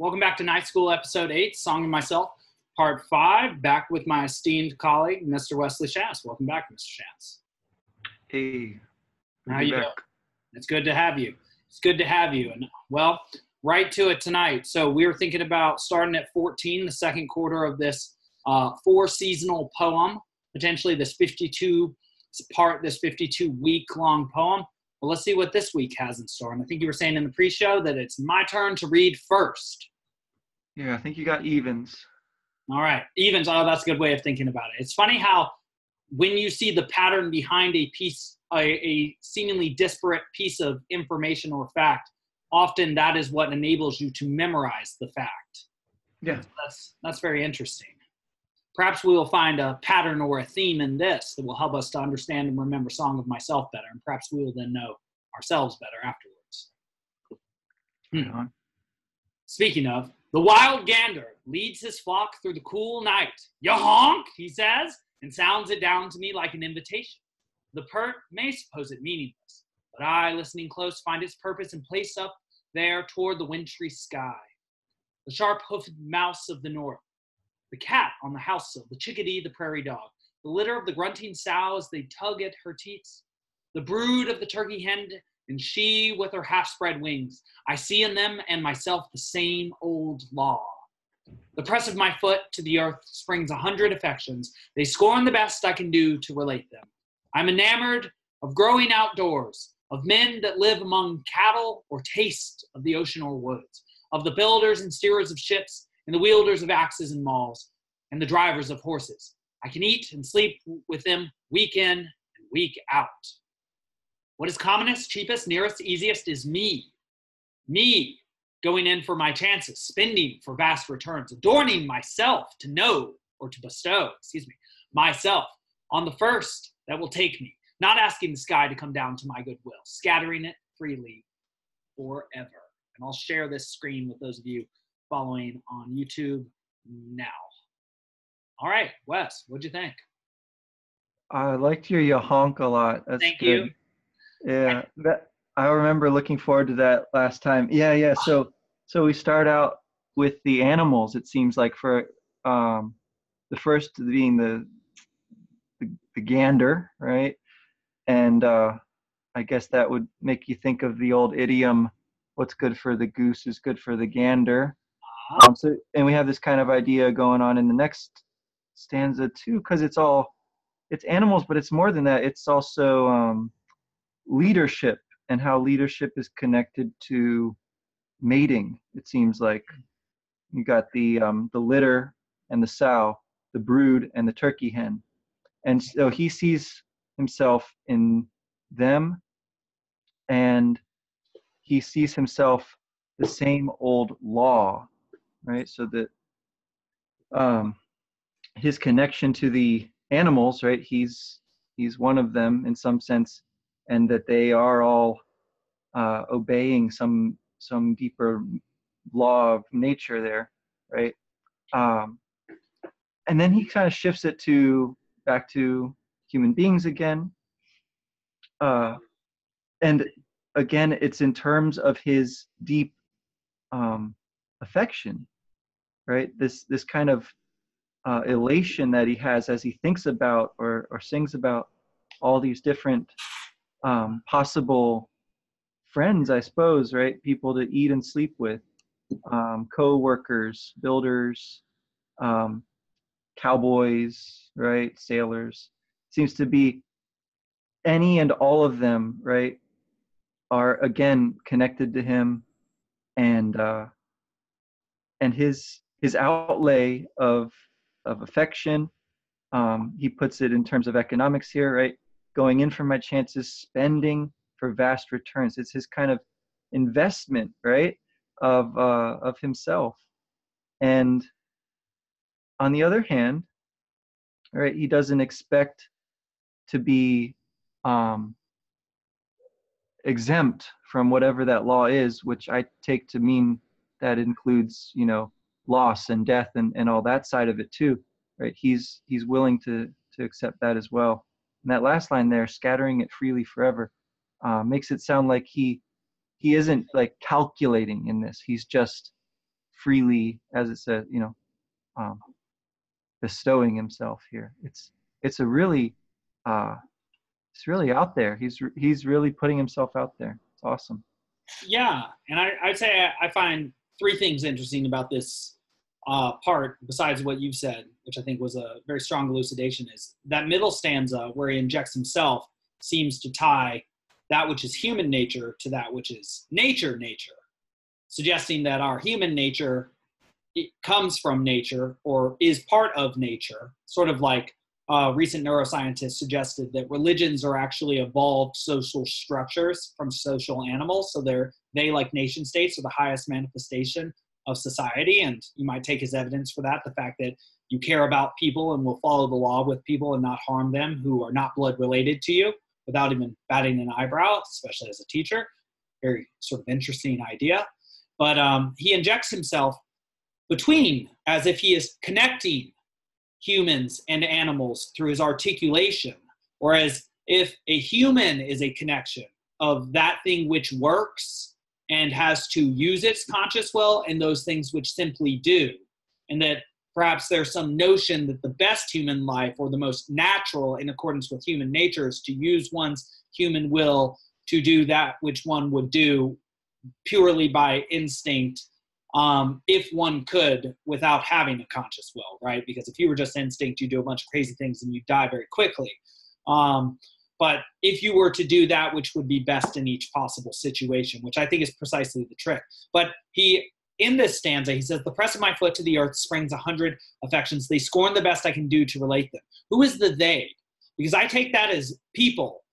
Welcome back to Night School Episode 8, Song of Myself, Part 5. Back with my esteemed colleague, Mr. Wesley Schass. Welcome back, Mr. Schass. Hey. How you doing? It's good to have you. It's good to have you. And well, right to it tonight. So we were thinking about starting at 14, the second quarter of this uh, four seasonal poem, potentially this 52 part, this 52 week long poem. Well, let's see what this week has in store. And I think you were saying in the pre-show that it's my turn to read first. Yeah, I think you got evens. All right, evens. Oh, that's a good way of thinking about it. It's funny how when you see the pattern behind a piece, a, a seemingly disparate piece of information or fact, often that is what enables you to memorize the fact. Yeah, that's that's very interesting. Perhaps we will find a pattern or a theme in this that will help us to understand and remember Song of Myself better, and perhaps we will then know ourselves better afterwards. Hmm. Speaking of, the wild gander leads his flock through the cool night. Ya honk, he says, and sounds it down to me like an invitation. The pert may suppose it meaningless, but I, listening close, find its purpose and place up there toward the wintry sky. The sharp hoofed mouse of the north the cat on the house sill, the chickadee, the prairie dog, the litter of the grunting sow as they tug at her teats, the brood of the turkey hen, and she with her half spread wings. I see in them and myself the same old law. The press of my foot to the earth springs a hundred affections. They scorn the best I can do to relate them. I'm enamored of growing outdoors, of men that live among cattle or taste of the ocean or woods, of the builders and steerers of ships and the wielders of axes and mauls, and the drivers of horses. I can eat and sleep with them week in and week out. What is commonest, cheapest, nearest, easiest is me. Me going in for my chances, spending for vast returns, adorning myself to know or to bestow, excuse me, myself on the first that will take me, not asking the sky to come down to my goodwill, scattering it freely forever. And I'll share this screen with those of you following on YouTube now. All right, Wes, what'd you think? I liked your you honk a lot. That's Thank good. you. Yeah, that I remember looking forward to that last time. Yeah, yeah. So so we start out with the animals. It seems like for um, the first being the the, the gander, right? And uh, I guess that would make you think of the old idiom, "What's good for the goose is good for the gander." Um, so, and we have this kind of idea going on in the next stanza too, because it's all it's animals, but it's more than that. It's also um, leadership and how leadership is connected to mating. It seems like you got the um, the litter and the sow, the brood and the turkey hen, and so he sees himself in them, and he sees himself the same old law right? So that um, his connection to the animals, right? He's he's one of them in some sense, and that they are all uh, obeying some some deeper law of nature there, right? Um, and then he kind of shifts it to back to human beings again. Uh, and again, it's in terms of his deep um, affection right? This this kind of uh, elation that he has as he thinks about or, or sings about all these different um, possible friends i suppose right? People to eat and sleep with um, co-workers builders um, cowboys right? Sailors. Seems to be any and all of them right are again connected to him and uh, and his his outlay of of affection um, he puts it in terms of economics here right? Going in for my chances spending for vast returns. It's his kind of investment right of uh, of himself. And on the other hand right he doesn't expect to be um, exempt from whatever that law is which i take to mean that includes you know loss and death and, and all that side of it too right he's he's willing to to accept that as well and that last line there scattering it freely forever uh, makes it sound like he he isn't like calculating in this he's just freely, as it says, you know, um, bestowing himself here. It's it's a really uh, it's really out there. He's he's really putting himself out there. It's awesome. Yeah, and I, I'd say I, I find three things interesting about this uh, part, besides what you've said, which I think was a very strong elucidation, is that middle stanza where he injects himself seems to tie that which is human nature to that which is nature nature, suggesting that our human nature it comes from nature or is part of nature, sort of like uh, recent neuroscientists suggested that religions are actually evolved social structures from social animals. So they're they like nation states are the highest manifestation of society, and you might take as evidence for that the fact that you care about people and will follow the law with people and not harm them who are not blood related to you without even batting an eyebrow, especially as a teacher. Very sort of interesting idea. But um, he injects himself between as if he is connecting humans and animals through his articulation, whereas if a human is a connection of that thing which works and has to use its conscious will and those things which simply do, and that perhaps there's some notion that the best human life or the most natural in accordance with human nature is to use one's human will to do that which one would do purely by instinct um, if one could without having a conscious will, right? Because if you were just instinct, you do a bunch of crazy things and you die very quickly. Um, but if you were to do that which would be best in each possible situation, which I think is precisely the trick. But he, in this stanza, he says, The press of my foot to the earth springs a hundred affections. They scorn the best I can do to relate them. Who is the they? Because I take that as people,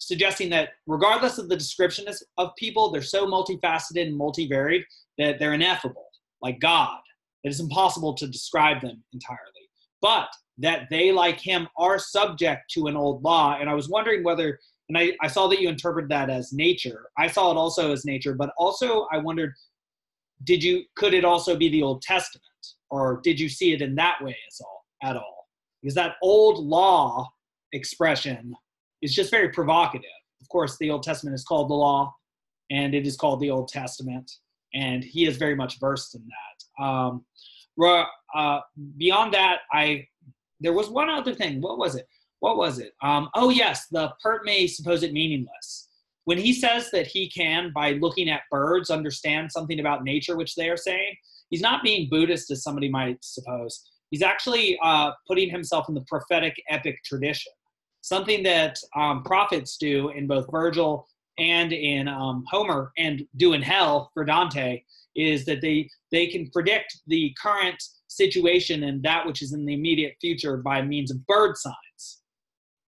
suggesting that regardless of the description of people, they're so multifaceted and multivaried that they're ineffable, like God, it's impossible to describe them entirely. But that they, like him, are subject to an old law. And I was wondering whether, and I, I saw that you interpreted that as nature. I saw it also as nature, but also I wondered, did you, could it also be the Old Testament? Or did you see it in that way as all, at all? Because that old law expression is just very provocative. Of course, the Old Testament is called the law, and it is called the Old Testament and he is very much versed in that. Um, uh, beyond that, I there was one other thing. What was it? What was it? Um, oh yes, the pert may suppose it meaningless. When he says that he can, by looking at birds, understand something about nature, which they are saying, he's not being Buddhist as somebody might suppose. He's actually uh, putting himself in the prophetic epic tradition, something that um, prophets do in both Virgil and in um, Homer and do in Hell for Dante is that they they can predict the current situation and that which is in the immediate future by means of bird signs.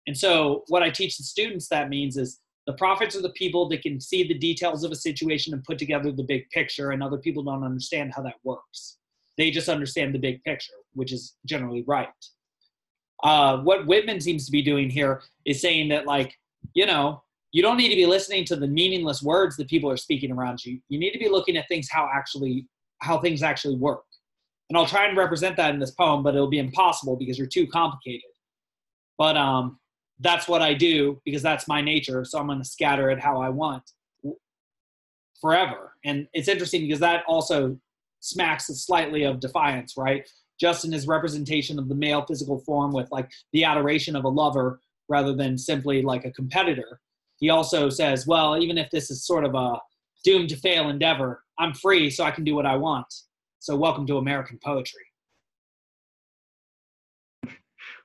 And so what I teach the students that means is the prophets are the people that can see the details of a situation and put together the big picture and other people don't understand how that works. They just understand the big picture, which is generally right. Uh, what Whitman seems to be doing here is saying that like, you know, you don't need to be listening to the meaningless words that people are speaking around you. You need to be looking at things how actually how things actually work. And I'll try and represent that in this poem, but it'll be impossible because you're too complicated. But um, that's what I do because that's my nature. So I'm going to scatter it how I want forever. And it's interesting because that also smacks slightly of defiance, right? Just in his representation of the male physical form with like the adoration of a lover rather than simply like a competitor he also says, well, even if this is sort of a doomed to fail endeavor, I'm free, so I can do what I want. So, welcome to American poetry.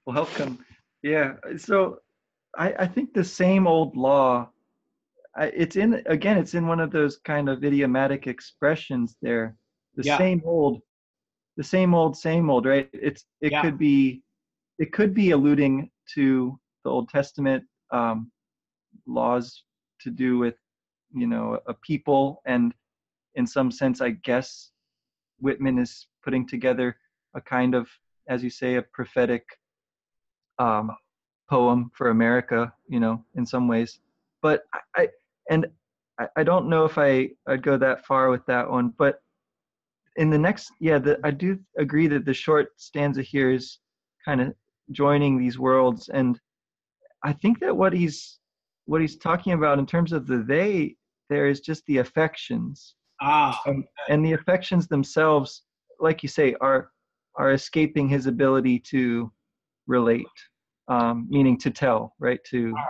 Well, welcome. Yeah. So, I, I think the same old law. I, it's in again. It's in one of those kind of idiomatic expressions there. The yeah. same old, the same old, same old. Right. It's it yeah. could be, it could be alluding to the Old Testament. Um, laws to do with you know a people and in some sense i guess whitman is putting together a kind of as you say a prophetic um, poem for america you know in some ways but i and i, I don't know if i i'd go that far with that one but in the next yeah the, i do agree that the short stanza here is kind of joining these worlds and i think that what he's what he's talking about in terms of the they there is just the affections Ah. Um, and the affections themselves, like you say, are are escaping his ability to relate, um, meaning to tell, right? To right.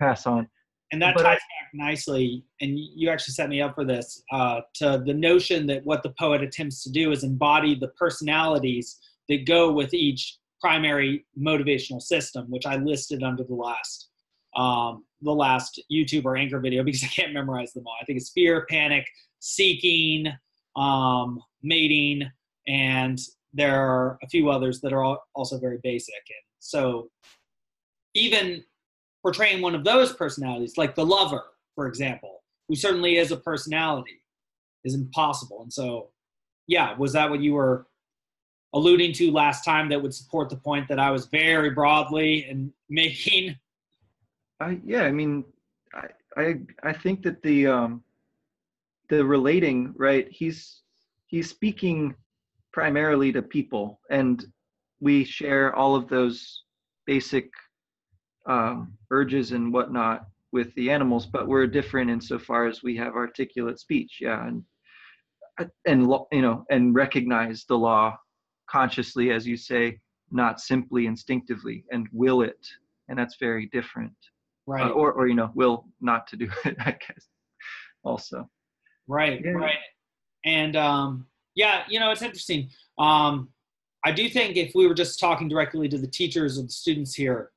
pass on. And that But ties back nicely, and you actually set me up for this, uh, to the notion that what the poet attempts to do is embody the personalities that go with each primary motivational system, which I listed under the last um, the last YouTube or anchor video because I can't memorize them all. I think it's fear, panic, seeking, um, mating, and there are a few others that are al- also very basic. And so, even portraying one of those personalities, like the lover, for example, who certainly is a personality, is impossible. And so, yeah, was that what you were alluding to last time that would support the point that I was very broadly and making? I yeah, I mean, I I I think that the um the relating right. He's he's speaking primarily to people, and we share all of those basic um, urges and whatnot with the animals, but we're different insofar as we have articulate speech. Yeah, and and you know and recognize the law consciously, as you say, not simply instinctively, and will it, and that's very different Right. uh, or or you know will not to do it i guess also Right, Yeah. right. And um, yeah, you know, it's interesting. Um, I do think if we were just talking directly to the teachers or the students here,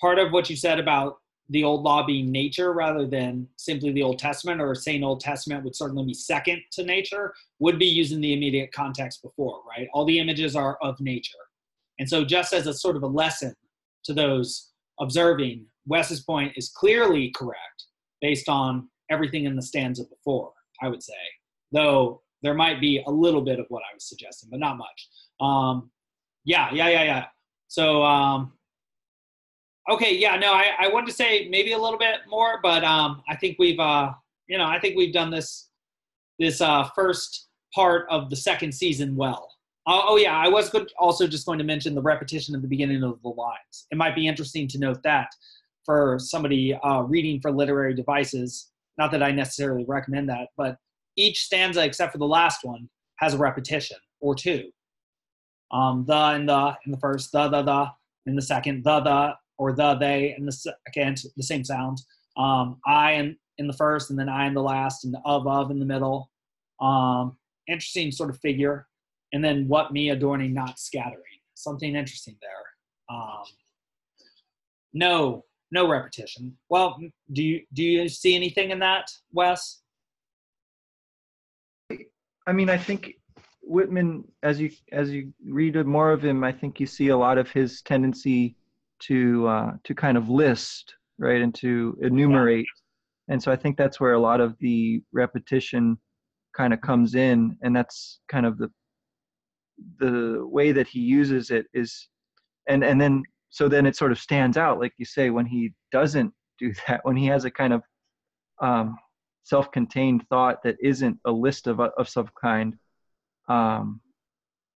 part of what you said about the old law being nature rather than simply the Old Testament, or saying Old Testament would certainly be second to nature, would be using the immediate context before, right? All the images are of nature. And so, just as a sort of a lesson to those observing, Wes's point is clearly correct based on everything in the stanza before, I would say, though there might be a little bit of what I was suggesting, but not much. Um, yeah, yeah, yeah, yeah. So, um, okay, yeah, no, I, I wanted to say maybe a little bit more, but um, I think we've, uh, you know, I think we've done this this uh, first part of the second season well. Oh, oh yeah, I was good, also just going to mention the repetition at the beginning of the lines. It might be interesting to note that for somebody uh, reading for literary devices. Not that I necessarily recommend that, but each stanza except for the last one has a repetition or two. Um, the in the in the first, the the the in the second, the the or the they in the second, the same sound. Um, I in in the first, and then I in the last, and the of of in the middle. Um, interesting sort of figure, and then what me adorning, not scattering. Something interesting there. Um, no, no repetition. Well, do you do you see anything in that, Wes? i mean i think whitman as you as you read more of him i think you see a lot of his tendency to uh to kind of list right and to enumerate. And so i think that's where a lot of the repetition kind of comes in and that's kind of the the way that he uses it is and and then so then it sort of stands out like you say when he doesn't do that when he has a kind of um self-contained thought that isn't a list of of some kind um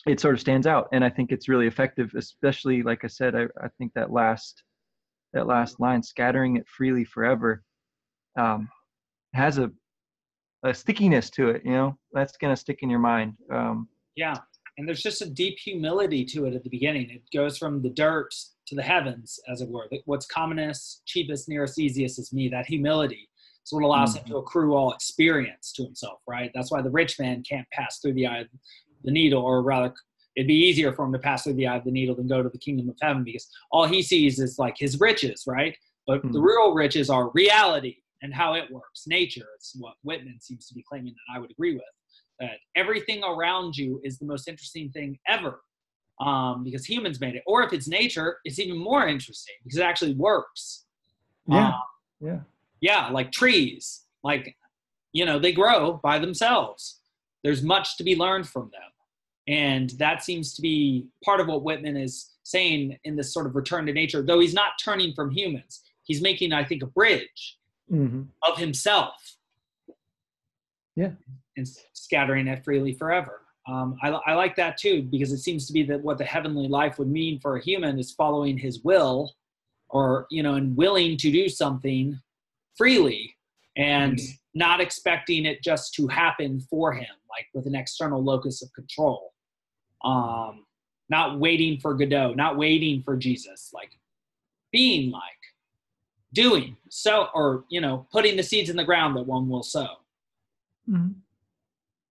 it sort of stands out and i think it's really effective especially like i said i, I think that last that last line scattering it freely forever um has a a stickiness to it you know that's going to stick in your mind um Yeah, and there's just a deep humility to it at the beginning. It goes from the dirt to the heavens, as it were. What's commonest, cheapest, nearest, easiest is me. That humility is what allows him to accrue all experience to himself, right? That's why the rich man can't pass through the eye the needle, or rather, it'd be easier for him to pass through the eye of the needle than go to the kingdom of heaven because all he sees is like his riches, right? But the Mhm. real riches are reality and how it works. Nature is what Whitman seems to be claiming that I would agree with. That everything around you is the most interesting thing ever um, because humans made it. Or if it's nature, it's even more interesting because it actually works. Yeah. Um, yeah yeah, like trees, like, you know, they grow by themselves. There's much to be learned from them. And that seems to be part of what Whitman is saying in this sort of return to nature, though he's not turning from humans. He's making, I think, a bridge hmm of himself. Yeah. And scattering it freely forever. Um, I, I like that too because it seems to be that what the heavenly life would mean for a human is following his will, or you know, and willing to do something freely, and not expecting it just to happen for him, like with an external locus of control. Um, not waiting for Godot, not waiting for Jesus, like being like, doing so, or you know, putting the seeds in the ground that one will sow. Mm-hmm.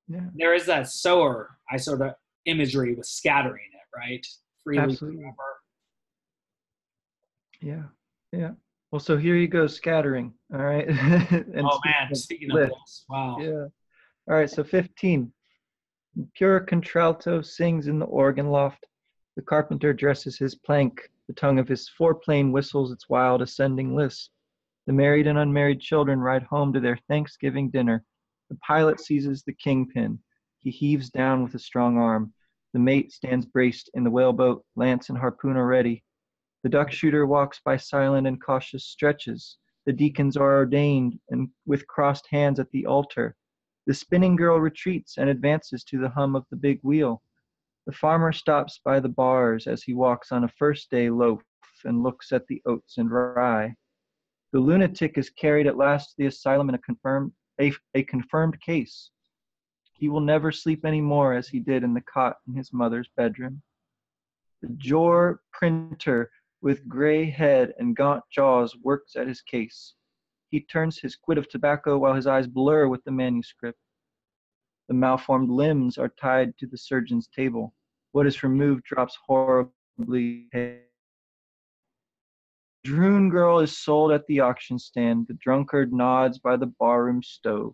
Yeah. There is that sower, I sort of imagery with scattering it, right? Freely Absolutely. forever. Yeah. Yeah. Well, so here you go, scattering. All right. and oh man, speaking of this, wow. Yeah. All right. So 15. Pure contralto sings in the organ loft. The carpenter dresses his plank. The tongue of his foreplane whistles its wild ascending lisp. The married and unmarried children ride home to their Thanksgiving dinner. The pilot seizes the kingpin. He heaves down with a strong arm. The mate stands braced in the whaleboat, lance and harpoon are ready. The duck shooter walks by silent and cautious stretches. The deacons are ordained and with crossed hands at the altar. The spinning girl retreats and advances to the hum of the big wheel. The farmer stops by the bars as he walks on a first day loaf and looks at the oats and rye. The lunatic is carried at last to the asylum in a confirmed, a, a confirmed case. He will never sleep any more as he did in the cot in his mother's bedroom. The jaw printer with gray head and gaunt jaws works at his case. He turns his quid of tobacco while his eyes blur with the manuscript. The malformed limbs are tied to the surgeon's table. What is removed drops horribly. The quadroon girl is sold at the auction stand. The drunkard nods by the barroom stove.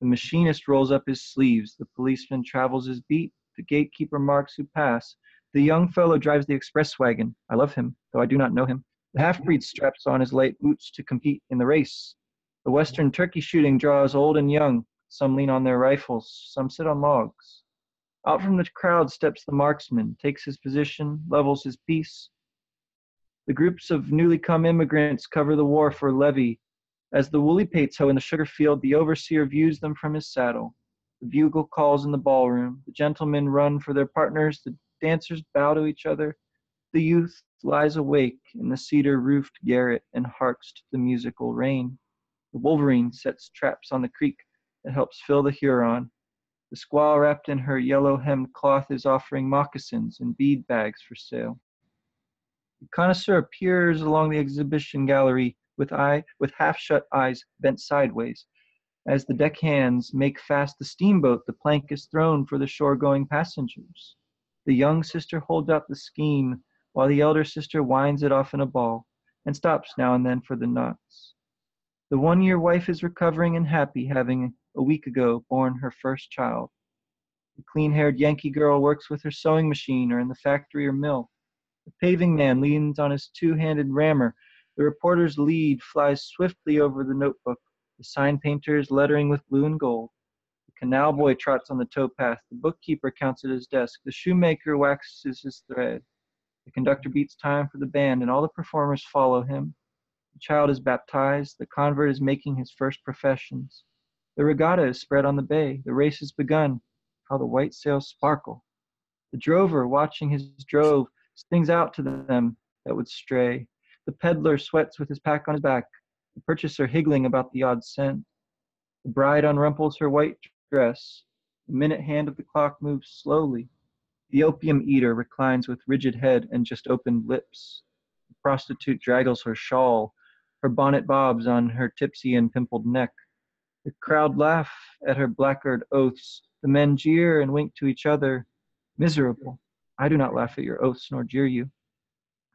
The machinist rolls up his sleeves. The policeman travels his beat. The gatekeeper marks who pass. The young fellow drives the express wagon. I love him, though I do not know him. Half breed straps on his light boots to compete in the race. The western turkey shooting draws old and young. Some lean on their rifles, some sit on logs. Out from the crowd steps the marksman, takes his position, levels his piece. The groups of newly come immigrants cover the war for levee. As the woolly pates hoe in the sugar field, the overseer views them from his saddle. The bugle calls in the ballroom. The gentlemen run for their partners. The dancers bow to each other. The youth lies awake in the cedar roofed garret and harks to the musical rain. The wolverine sets traps on the creek that helps fill the Huron. The squaw wrapped in her yellow hemmed cloth is offering moccasins and bead bags for sale. The connoisseur peers along the exhibition gallery with eye with half shut eyes bent sideways. As the deckhands make fast the steamboat, the plank is thrown for the shore going passengers. The young sister holds out the skein, while the elder sister winds it off in a ball, and stops now and then for the knots. The one year wife is recovering and happy, having a week ago born her first child. The clean haired Yankee girl works with her sewing machine or in the factory or mill. The paving man leans on his two handed rammer. The reporter's lead flies swiftly over the notebook. The sign painter is lettering with blue and gold. The canal boy trots on the towpath. The bookkeeper counts at his desk. The shoemaker waxes his thread. The conductor beats time for the band, and all the performers follow him. The child is baptized. The convert is making his first professions. The regatta is spread on the bay. The race has begun. How the white sails sparkle. The drover, watching his drove, sings out to them that would stray. The peddler sweats with his pack on his back. The purchaser higgling about the odd cent. The bride unrumples her white dress. The minute hand of the clock moves slowly. The opium eater reclines with rigid head and just opened lips. The prostitute draggles her shawl. Her bonnet bobs on her tipsy and pimpled neck. The crowd laugh at her blackguard oaths. The men jeer and wink to each other. Miserable. I do not laugh at your oaths nor jeer you.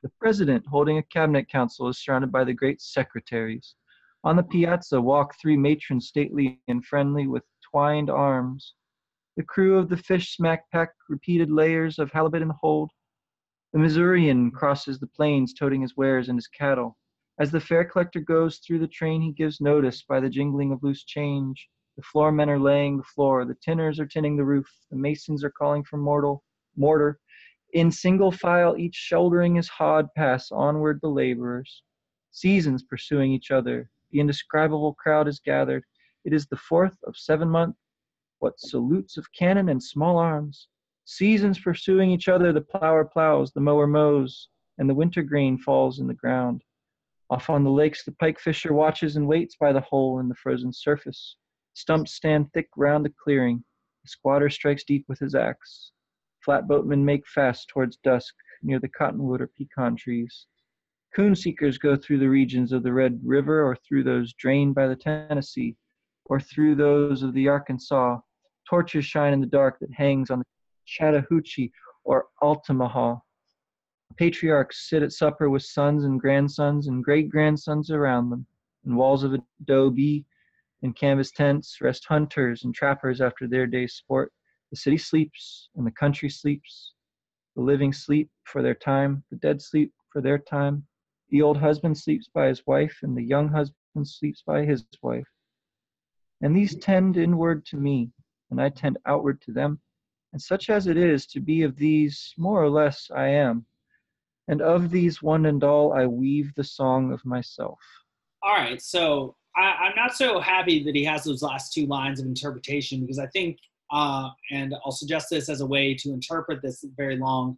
The president, holding a cabinet council, is surrounded by the great secretaries. On the piazza walk three matrons stately and friendly with twined arms. The crew of the fish smack pack repeated layers of halibut in the hold. The Missourian crosses the plains toting his wares and his cattle. As the fare collector goes through the train, he gives notice by the jingling of loose change. The floor men are laying the floor, the tinners are tinning the roof, the masons are calling for mortal, mortar. In single file, each shouldering his hod, pass onward the laborers. Seasons pursuing each other, the indescribable crowd is gathered. It is the fourth of seven months. What salutes of cannon and small arms! Seasons pursuing each other, the plower plows, the mower mows, and the winter grain falls in the ground. Off on the lakes, the pike fisher watches and waits by the hole in the frozen surface. Stumps stand thick round the clearing. The squatter strikes deep with his axe. Flatboatmen make fast towards dusk near the cottonwood or pecan trees. Coon seekers go through the regions of the Red River or through those drained by the Tennessee or through those of the Arkansas. Torches shine in the dark that hangs on the Chattahoochee or Altamaha. Patriarchs sit at supper with sons and grandsons and great grandsons around them. In walls of adobe and canvas tents rest hunters and trappers after their day's sport. The city sleeps and the country sleeps. The living sleep for their time, the dead sleep for their time. The old husband sleeps by his wife, and the young husband sleeps by his wife. And these tend inward to me, and I tend outward to them. And such as it is to be of these, more or less I am. And of these one and all I weave the song of myself. All right, so I, am not so happy that he has those last two lines of interpretation because I think, uh, and I'll suggest this as a way to interpret this very long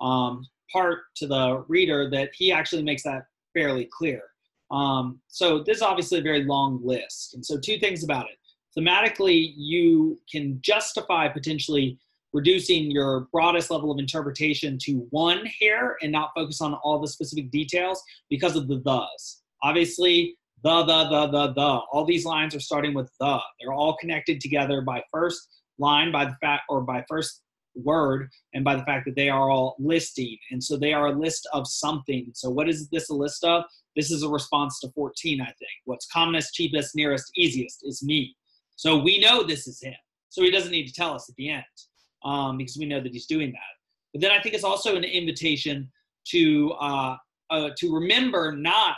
um, part to the reader, that he actually makes that fairly clear. Um, so this is obviously a very long list. And so two things about it. Thematically, you can justify potentially reducing your broadest level of interpretation to one hair and not focus on all the specific details because of the thes. Obviously, the, the, the, the, the. All these lines are starting with the. They're all connected together by first line, by the fact, or by first word, and by the fact that they are all listing. And so they are a list of something. So what is this a list of? This is a response to 14, I think. What's commonest, cheapest, nearest, easiest is me. So we know this is him. So he doesn't need to tell us at the end um, because we know that he's doing that. But then I think it's also an invitation to uh, uh, to remember not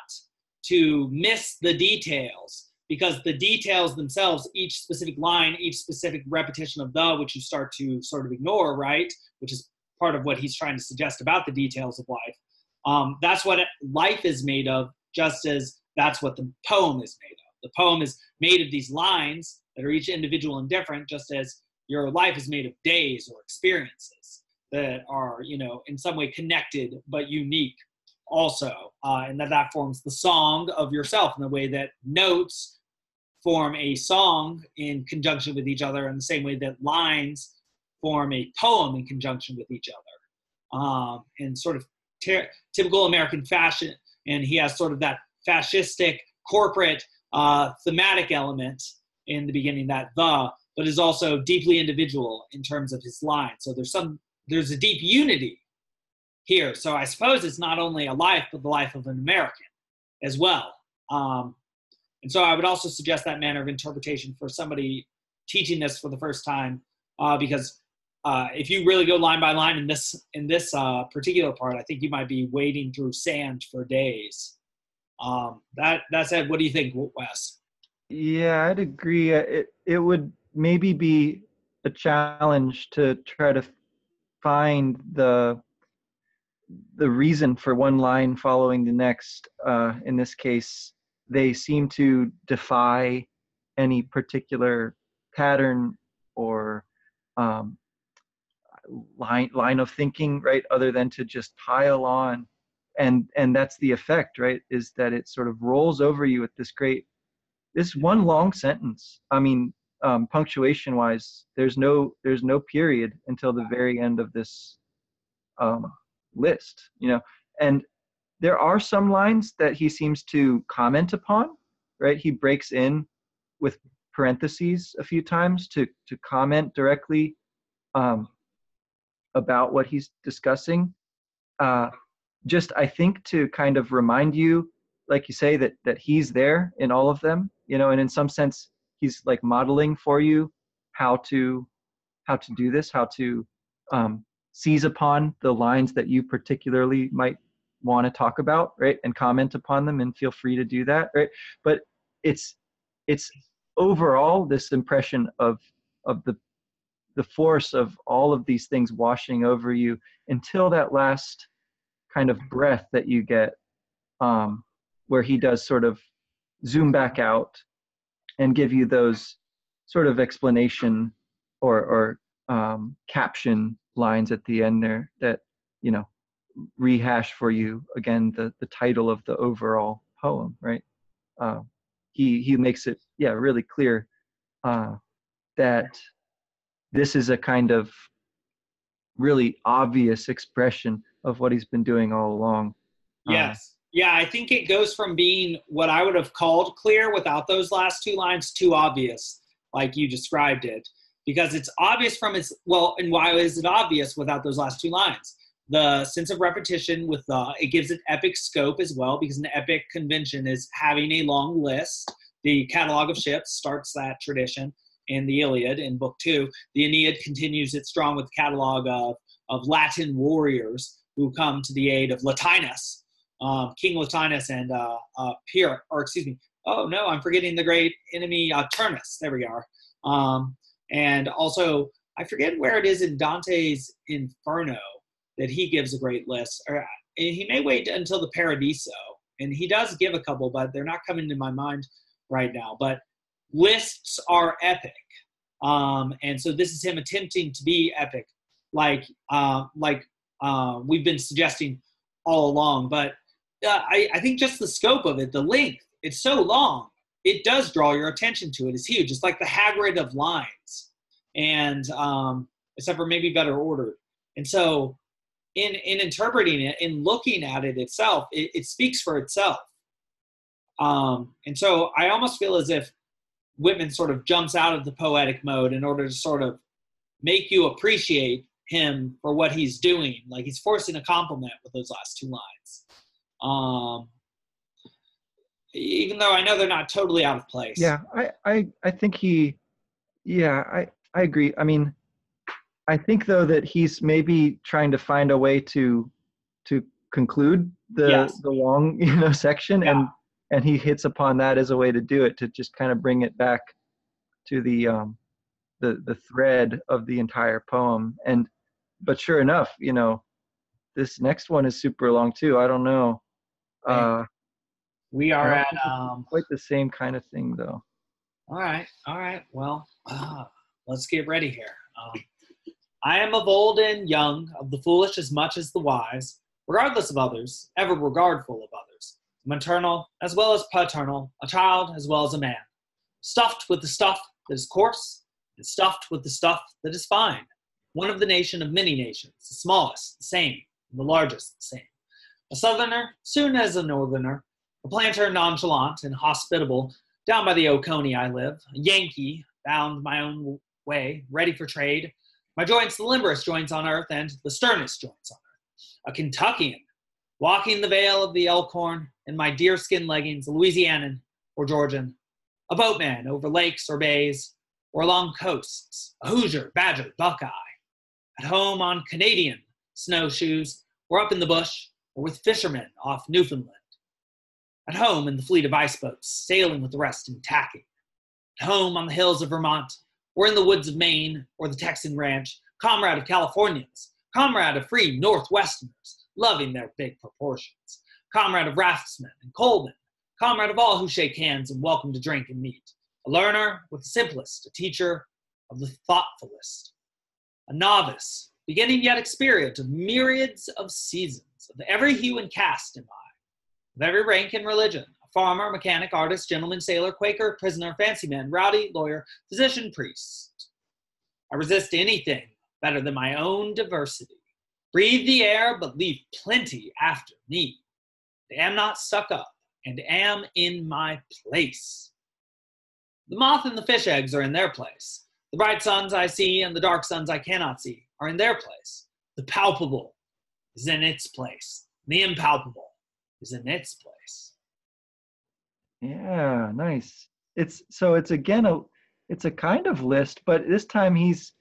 to miss the details because the details themselves, each specific line, each specific repetition of the, which you start to sort of ignore, right? Which is part of what he's trying to suggest about the details of life. Um, that's what life is made of, just as that's what the poem is made of. The poem is made of these lines that are each individual and different, just as your life is made of days or experiences that are, you know, in some way connected but unique also, uh, and that that forms the song of yourself in the way that notes form a song in conjunction with each other in the same way that lines form a poem in conjunction with each other. Um, in sort of ter- typical american fashion and he has sort of that fascistic corporate uh, thematic element in the beginning that the but is also deeply individual in terms of his line so there's some there's a deep unity here. So I suppose it's not only a life, but the life of an American as well. Um, and so I would also suggest that manner of interpretation for somebody teaching this for the first time, uh, because uh, if you really go line by line in this in this uh, particular part, I think you might be wading through sand for days. Um, that that said, what do you think, Wes? Yeah, I'd agree. Uh, it it would maybe be a challenge to try to find the the reason for one line following the next. Uh, in this case, they seem to defy any particular pattern or um, line line of thinking, right? Other than to just pile on, and and that's the effect, right? Is that it sort of rolls over you with this great, this one long sentence. I mean, um, punctuation wise, there's no there's no period until the very end of this um, list, you know. And there are some lines that he seems to comment upon, right? He breaks in with parentheses a few times to to comment directly um, about what he's discussing. Uh, just I think to kind of remind you, like you say, that that he's there in all of them, you know, and in some sense he's like modeling for you how to how to do this, how to um, seize upon the lines that you particularly might want to talk about right and comment upon them and feel free to do that right? But it's it's overall this impression of of the the force of all of these things washing over you until that last kind of breath that you get um where he does sort of zoom back out and give you those sort of explanation or or um, caption lines at the end there that you know rehash for you again the the title of the overall poem, right? Uh, he he makes it yeah really clear uh, that this is a kind of really obvious expression of what he's been doing all along. Uh, yes. Yeah, I think it goes from being what I would have called clear without those last two lines too obvious, like you described it, because it's obvious from its well, and why is it obvious without those last two lines? The sense of repetition with the it gives it epic scope as well, because an epic convention is having a long list. The catalog of ships starts that tradition in the Iliad in Book Two. The Aeneid continues it strong with catalog of of Latin warriors who come to the aid of Latinus, um, King Latinus, and uh, uh, Pierre, or excuse me, oh no, I'm forgetting the great enemy uh, Turnus. There we are. Um, and also, I forget where it is in Dante's Inferno that he gives a great list. Or he may wait until the Paradiso, and he does give a couple, but they're not coming to my mind right now. But lists are epic, um, and so this is him attempting to be epic, like uh, like uh, we've been suggesting all along. But I, I think just the scope of it, the length, it's so long. It does draw your attention to it. It's huge. It's like the Hagrid of lines, and um, except for maybe better ordered. And so, in in interpreting it, in looking at it itself, it, it speaks for itself. Um, and so, I almost feel as if Whitman sort of jumps out of the poetic mode in order to sort of make you appreciate him for what he's doing. Like he's forcing a compliment with those last two lines. Um, even though I know they're not totally out of place. Yeah, I, I, I think he, yeah, I, I agree. I mean, I think though that he's maybe trying to find a way to, to conclude the yes. the long you know section, yeah. and and he hits upon that as a way to do it to just kind of bring it back to the um the the thread of the entire poem and but sure enough, you know, this next one is super long too. I don't know. Uh, we are at um, quite the same kind of thing though. All right, all right. Well, uh, let's get ready here. Um, I am of old and young, of the foolish as much as the wise, regardless of others, ever regardful of others, maternal as well as paternal, a child as well as a man, stuffed with the stuff that is coarse, and stuffed with the stuff that is fine one of the nation of many nations, the smallest, the same, the largest, the same. A southerner, soon as a northerner, a planter nonchalant and hospitable, down by the Oconee I live, a Yankee, bound my own way, ready for trade, my joints the limberest joints on earth and the sternest joints on earth. A Kentuckian, walking the vale of the Elkhorn in my deerskin leggings, a Louisianan or Georgian, a boatman over lakes or bays or along coasts, a Hoosier, Badger, Buckeye, at home on Canadian snowshoes, or up in the bush, or with fishermen off Newfoundland. At home in the fleet of ice boats, sailing with the rest and tacking. At home on the hills of Vermont, or in the woods of Maine, or the Texan ranch, comrade of Californians, comrade of free Northwesterners, loving their big proportions, comrade of raftsmen and coalmen, comrade of all who shake hands and welcome to drink and meet, a learner with the simplest, a teacher of the thoughtfulest, a novice, beginning yet experienced of myriads of seasons, of every hue and caste am I, of every rank and religion, a farmer, mechanic, artist, gentleman, sailor, quaker, prisoner, fancy man, rowdy, lawyer, physician, priest. I resist anything better than my own diversity. Breathe the air, but leave plenty after me. I am not stuck up, and am in my place. The moth and the fish eggs are in their place. The bright suns I see and the dark suns I cannot see are in their place. The palpable is in its place. The impalpable is in its place. Yeah, nice. It's so it's again a it's a kind of list, but this time he's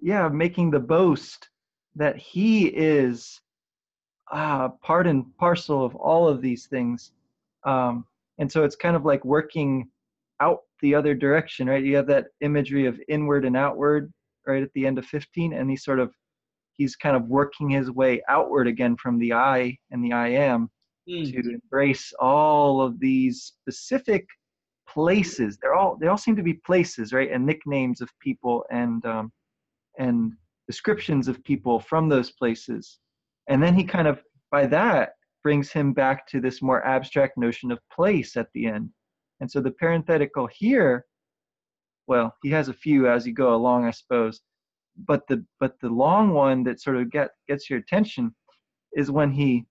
yeah making the boast that he is uh, part and parcel of all of these things. Um, and so it's kind of like working out the other direction, right? You have that imagery of inward and outward right at the end of 15, and he's sort of he's kind of working his way outward again from the I and the I am mm. to embrace all of these specific places. They're all they all seem to be places, right? And nicknames of people and um, and descriptions of people from those places. And then he kind of by that brings him back to this more abstract notion of place at the end. And so the parenthetical here, well, he has a few as you go along, I suppose. But the but the long one that sort of get gets your attention is when he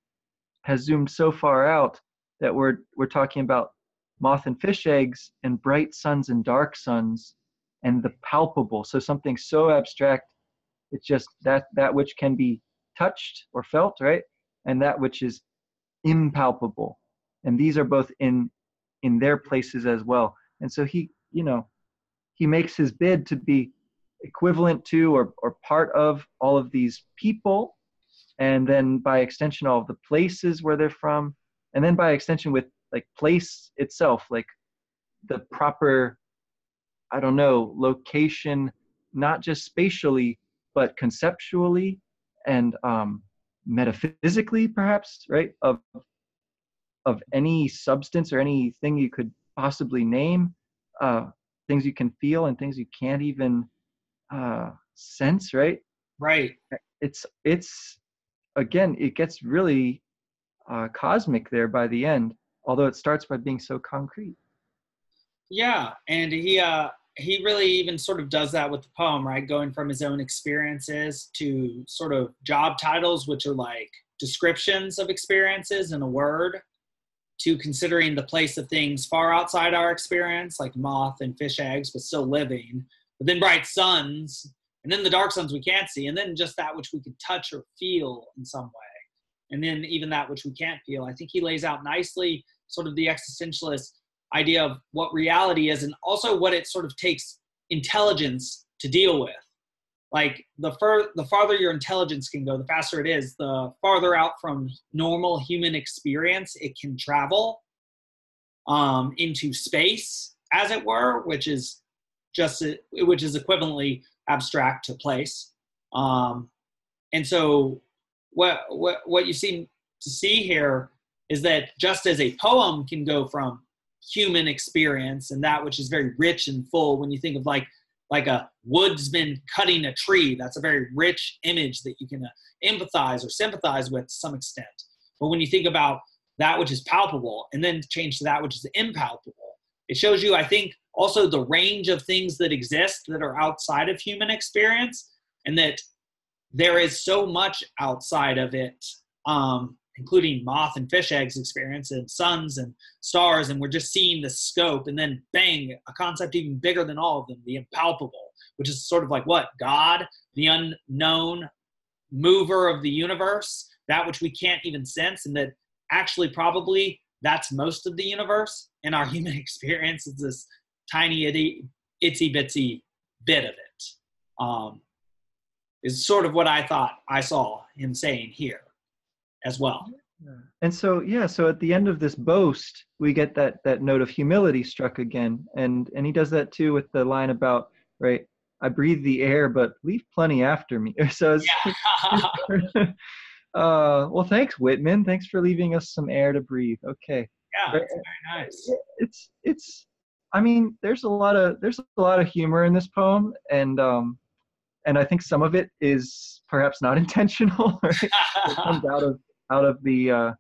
has zoomed so far out that we're we're talking about moth and fish eggs and bright suns and dark suns and the palpable. So something so abstract, it's just that that which can be touched or felt, right? And that which is impalpable. And these are both in in their places as well. And so he, you know, he makes his bid to be equivalent to or, or part of all of these people and then by extension all of the places where they're from and then by extension with like place itself like the proper i don't know location not just spatially but conceptually and um, metaphysically perhaps right of of any substance or anything you could possibly name uh, things you can feel and things you can't even uh, sense right right it's it's again it gets really uh, cosmic there by the end although it starts by being so concrete yeah and he uh he really even sort of does that with the poem, right? Going from his own experiences to sort of job titles, which are like descriptions of experiences in a word, to considering the place of things far outside our experience, like moth and fish eggs, but still living. But then bright suns, and then the dark suns we can't see, and then just that which we can touch or feel in some way. And then even that which we can't feel. I think he lays out nicely sort of the existentialist idea of what reality is and also what it sort of takes intelligence to deal with like the fur the farther your intelligence can go the faster it is the farther out from normal human experience it can travel um, into space as it were which is just which is equivalently abstract to place. Um, and so what what what you seem to see here is that just as a poem can go from human experience and that which is very rich and full when you think of like like a woodsman cutting a tree that's a very rich image that you can uh, empathize or sympathize with to some extent. But when you think about that which is palpable and then change to that which is impalpable it shows you i think also the range of things that exist that are outside of human experience and that there is so much outside of it um, including moth and fish eggs experience and suns and stars and we're just seeing the scope and then bang a concept even bigger than all of them the impalpable which is sort of like what? God the unknown mover of the universe that which we can't even sense and that actually probably that's most of the universe in our human experience is this tiny itty, itsy bitsy bit of it um, is sort of what i thought i saw him saying here as well. And so yeah, so at the end of this boast, we get that that note of humility struck again, and and he does that too with the line about right. I breathe the air, but leave plenty after me. So it's, yeah. uh, well, thanks, Whitman. Thanks for leaving us some air to breathe. Okay. Yeah, it's very nice. It's it's. I mean, there's a lot of there's a lot of humor in this poem, and um, and I think some of it is perhaps not intentional. Right? it comes out of out of the uh,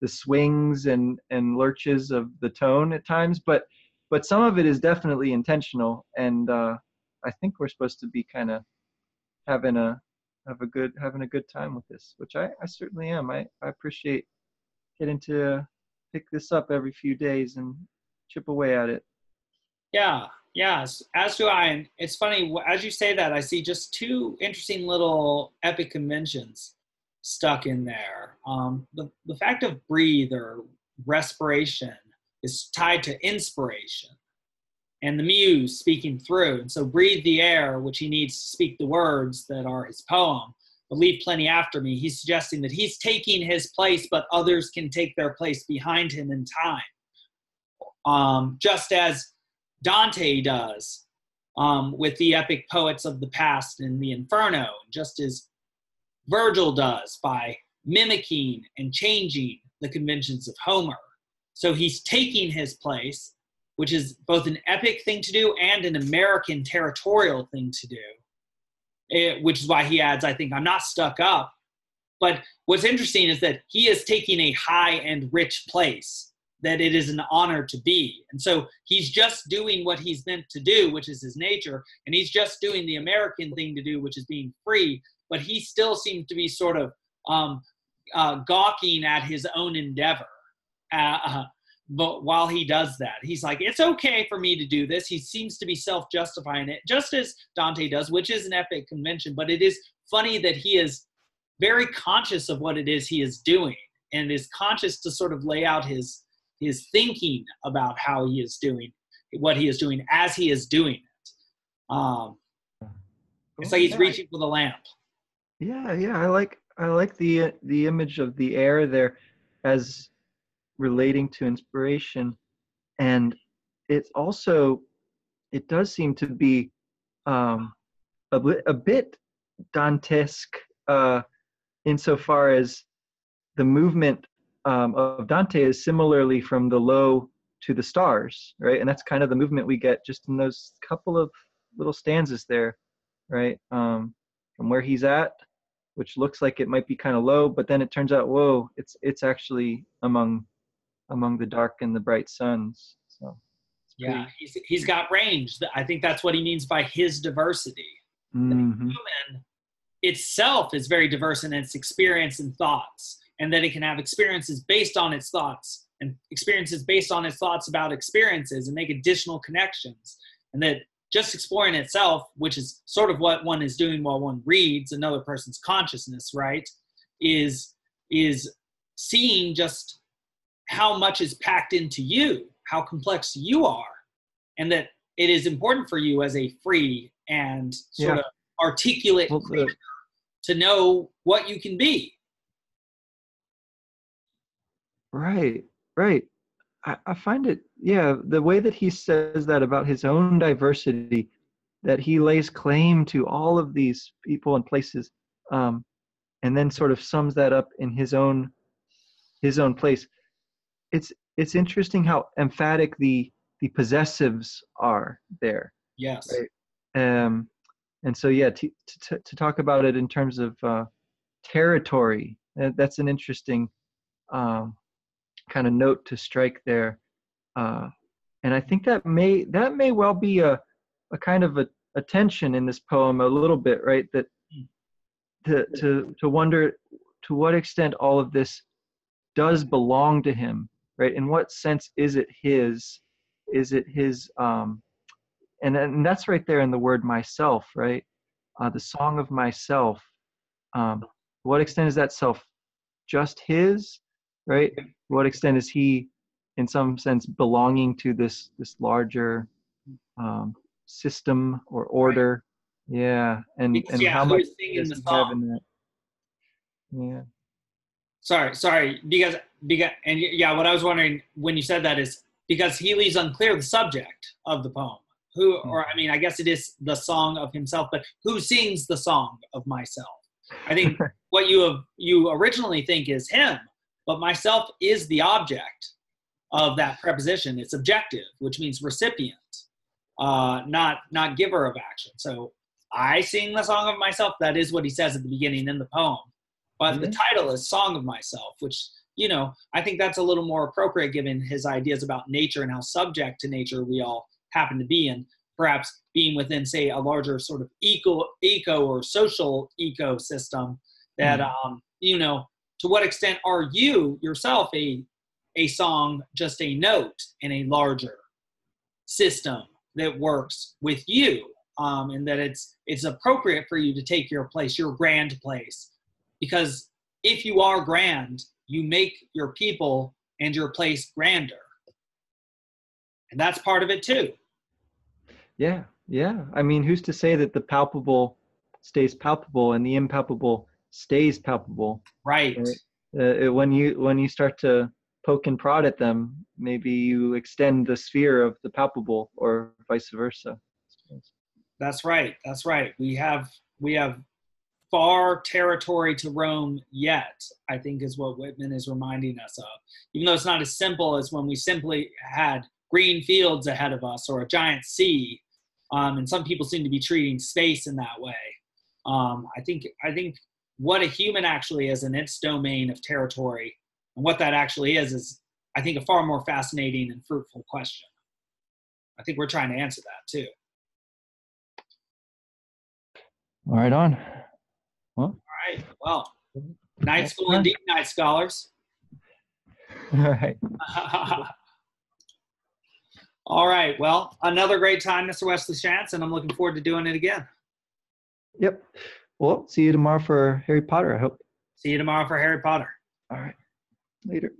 the swings and and lurches of the tone at times, but but some of it is definitely intentional, and uh, I think we're supposed to be kind of having a have a good having a good time with this, which I, I certainly am. I, I appreciate getting to pick this up every few days and chip away at it. Yeah, yes, as do I. And it's funny as you say that, I see just two interesting little epic conventions stuck in there. Um, the, the fact of breathe or respiration is tied to inspiration and the muse speaking through. And so breathe the air, which he needs to speak the words that are his poem, but leave plenty after me. He's suggesting that he's taking his place, but others can take their place behind him in time. Um, just as Dante does um, with the epic poets of the past in the Inferno, just as Virgil does by mimicking and changing the conventions of Homer. So he's taking his place, which is both an epic thing to do and an American territorial thing to do, it, eh, which is why he adds, I think, I'm not stuck up but what's interesting is that he is taking a high and rich place that it is an honor to be. And so he's just doing what he's meant to do, which is his nature, and he's just doing the American thing to do, which is being free. But he still seems to be sort of um, uh, gawking at his own endeavor. Uh, uh, but while he does that, he's like, it's okay for me to do this. He seems to be self justifying it, just as Dante does, which is an epic convention. But it is funny that he is very conscious of what it is he is doing and is conscious to sort of lay out his his thinking about how he is doing what he is doing as he is doing it. Um, it's like he's reaching for the lamp. Yeah, yeah, I like I like the the image of the air there as relating to inspiration, and it's also it does seem to be um, a bit a bit Dantesque uh, insofar as the movement um, of Dante is similarly from the low to the stars, right? And that's kind of the movement we get just in those couple of little stanzas there, right? Um, from where he's at, which looks like it might be kind of low, but then it turns out, whoa, it's it's actually among among the dark and the bright suns. So yeah, he's he's got range. I think that's what he means by his diversity. Mm-hmm. human itself is very diverse in its experience and thoughts and that it can have experiences based on its thoughts and experiences based on its thoughts about experiences and make additional connections and that just exploring itself which is sort of what one is doing while one reads another person's consciousness right is is seeing just how much is packed into you how complex you are and that it is important for you as a free and sort Yeah. of articulate Well, to know what you can be Right, right. I, I find it, yeah, the way that he says that about his own diversity, that he lays claim to all of these people and places, um, and then sort of sums that up in his own his own place. It's it's interesting how emphatic the the possessives are there. yes Right. Um, and so yeah, to, to to talk about it in terms of uh, territory, that's an interesting um, kind of note to strike there. Uh, and I think that may that may well be a a kind of a, a tension in this poem a little bit, right? That to to to wonder to what extent all of this does belong to him, right? In what sense is it his? Is it his? Um, and and that's right there in the word myself, right? Uh, the song of myself. Um, to what extent is that self just his, right? To what extent is he, in some sense, belonging to this this larger um, system or order? Yeah, and Because, and yeah, how much is singing does the he have song? in that? Yeah. sorry sorry because because and yeah what i was wondering when you said that is because he leaves unclear the subject of the poem who or i mean i guess it is the song of himself but who sings the song of myself i think what you have you originally think is him but myself is the object of that preposition. It's objective which means recipient uh not not giver of action. So i sing the song of myself. That is what he says at the beginning in the poem. But the Mhm. title is song of myself which you know i think that's a little more appropriate given his ideas about nature and how subject to nature we all happen to be and perhaps being within say a larger sort of eco eco or social ecosystem that um you know to what extent are you yourself a a song just a note in a larger system that works with you um, and that it's it's appropriate for you to take your place your grand place? Because if you are grand you make your people and your place grander. And that's part of it too. Yeah, yeah. I mean, who's to say that the palpable stays palpable and the impalpable stays palpable? right. Uh, when you when you start to poke and prod at them, maybe you extend the sphere of the palpable, or vice versa. That's right. That's right. We have we have far territory to roam yet. I think is what Whitman is reminding us of. Even though it's not as simple as when we simply had green fields ahead of us or a giant sea, um, and some people seem to be treating space in that way. Um, I think I think what a human actually is in its domain of territory and what that actually is is I think a far more fascinating and fruitful question. I think we're trying to answer that too. All right, on. Well, All right. Well, mm-hmm. night school indeed, night scholars. all right. All right. Well, another great time, Mr. Wesley Shantz, and I'm looking forward to doing it again. Yep. Well, see you tomorrow for Harry Potter, I hope. See you tomorrow for Harry Potter. All right. Later.